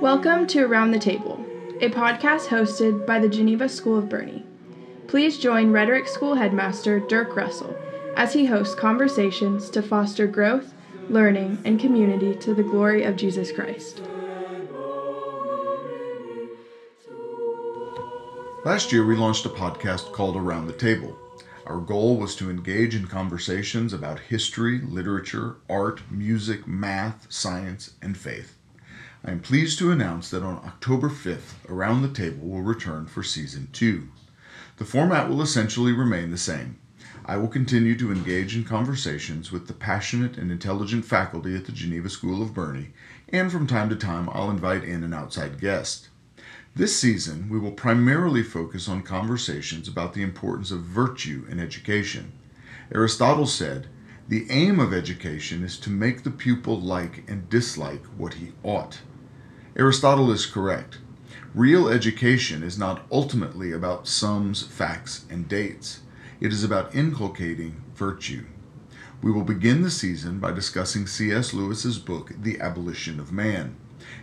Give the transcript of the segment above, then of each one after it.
Welcome to Around the Table, a podcast hosted by the Geneva School of Boerne. Please join Rhetoric School Headmaster Dirk Russell as he hosts conversations to foster growth, learning, and community to the glory of Jesus Christ. Last year, we launched a podcast called Around the Table. Our goal was to engage in conversations about history, literature, art, music, math, science, and faith. I am pleased to announce that on October 5th, Around the Table will return for season 2. The format will essentially remain the same. I will continue to engage in conversations with the passionate and intelligent faculty at the Geneva School of Boerne, and from time to time I'll invite in an outside guest. This season, we will primarily focus on conversations about the importance of virtue in education. Aristotle said, The aim of education is to make the pupil like and dislike what he ought. Aristotle is correct. Real education is not ultimately about sums, facts, and dates. It is about inculcating virtue. We will begin the season by discussing C.S. Lewis's book, The Abolition of Man.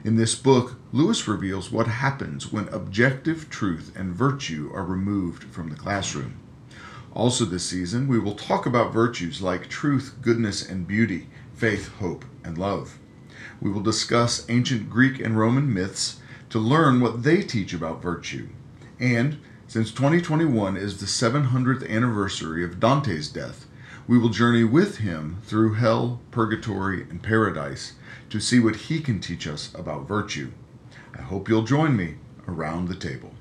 In this book, Lewis reveals what happens when objective truth and virtue are removed from the classroom. Also, this season, we will talk about virtues like truth, goodness, and beauty, faith, hope, and love. We will discuss ancient Greek and Roman myths to learn what they teach about virtue. And since 2021 is the 700th anniversary of Dante's death, we will journey with him through hell, purgatory, and paradise to see what he can teach us about virtue. I hope you'll join me around the table.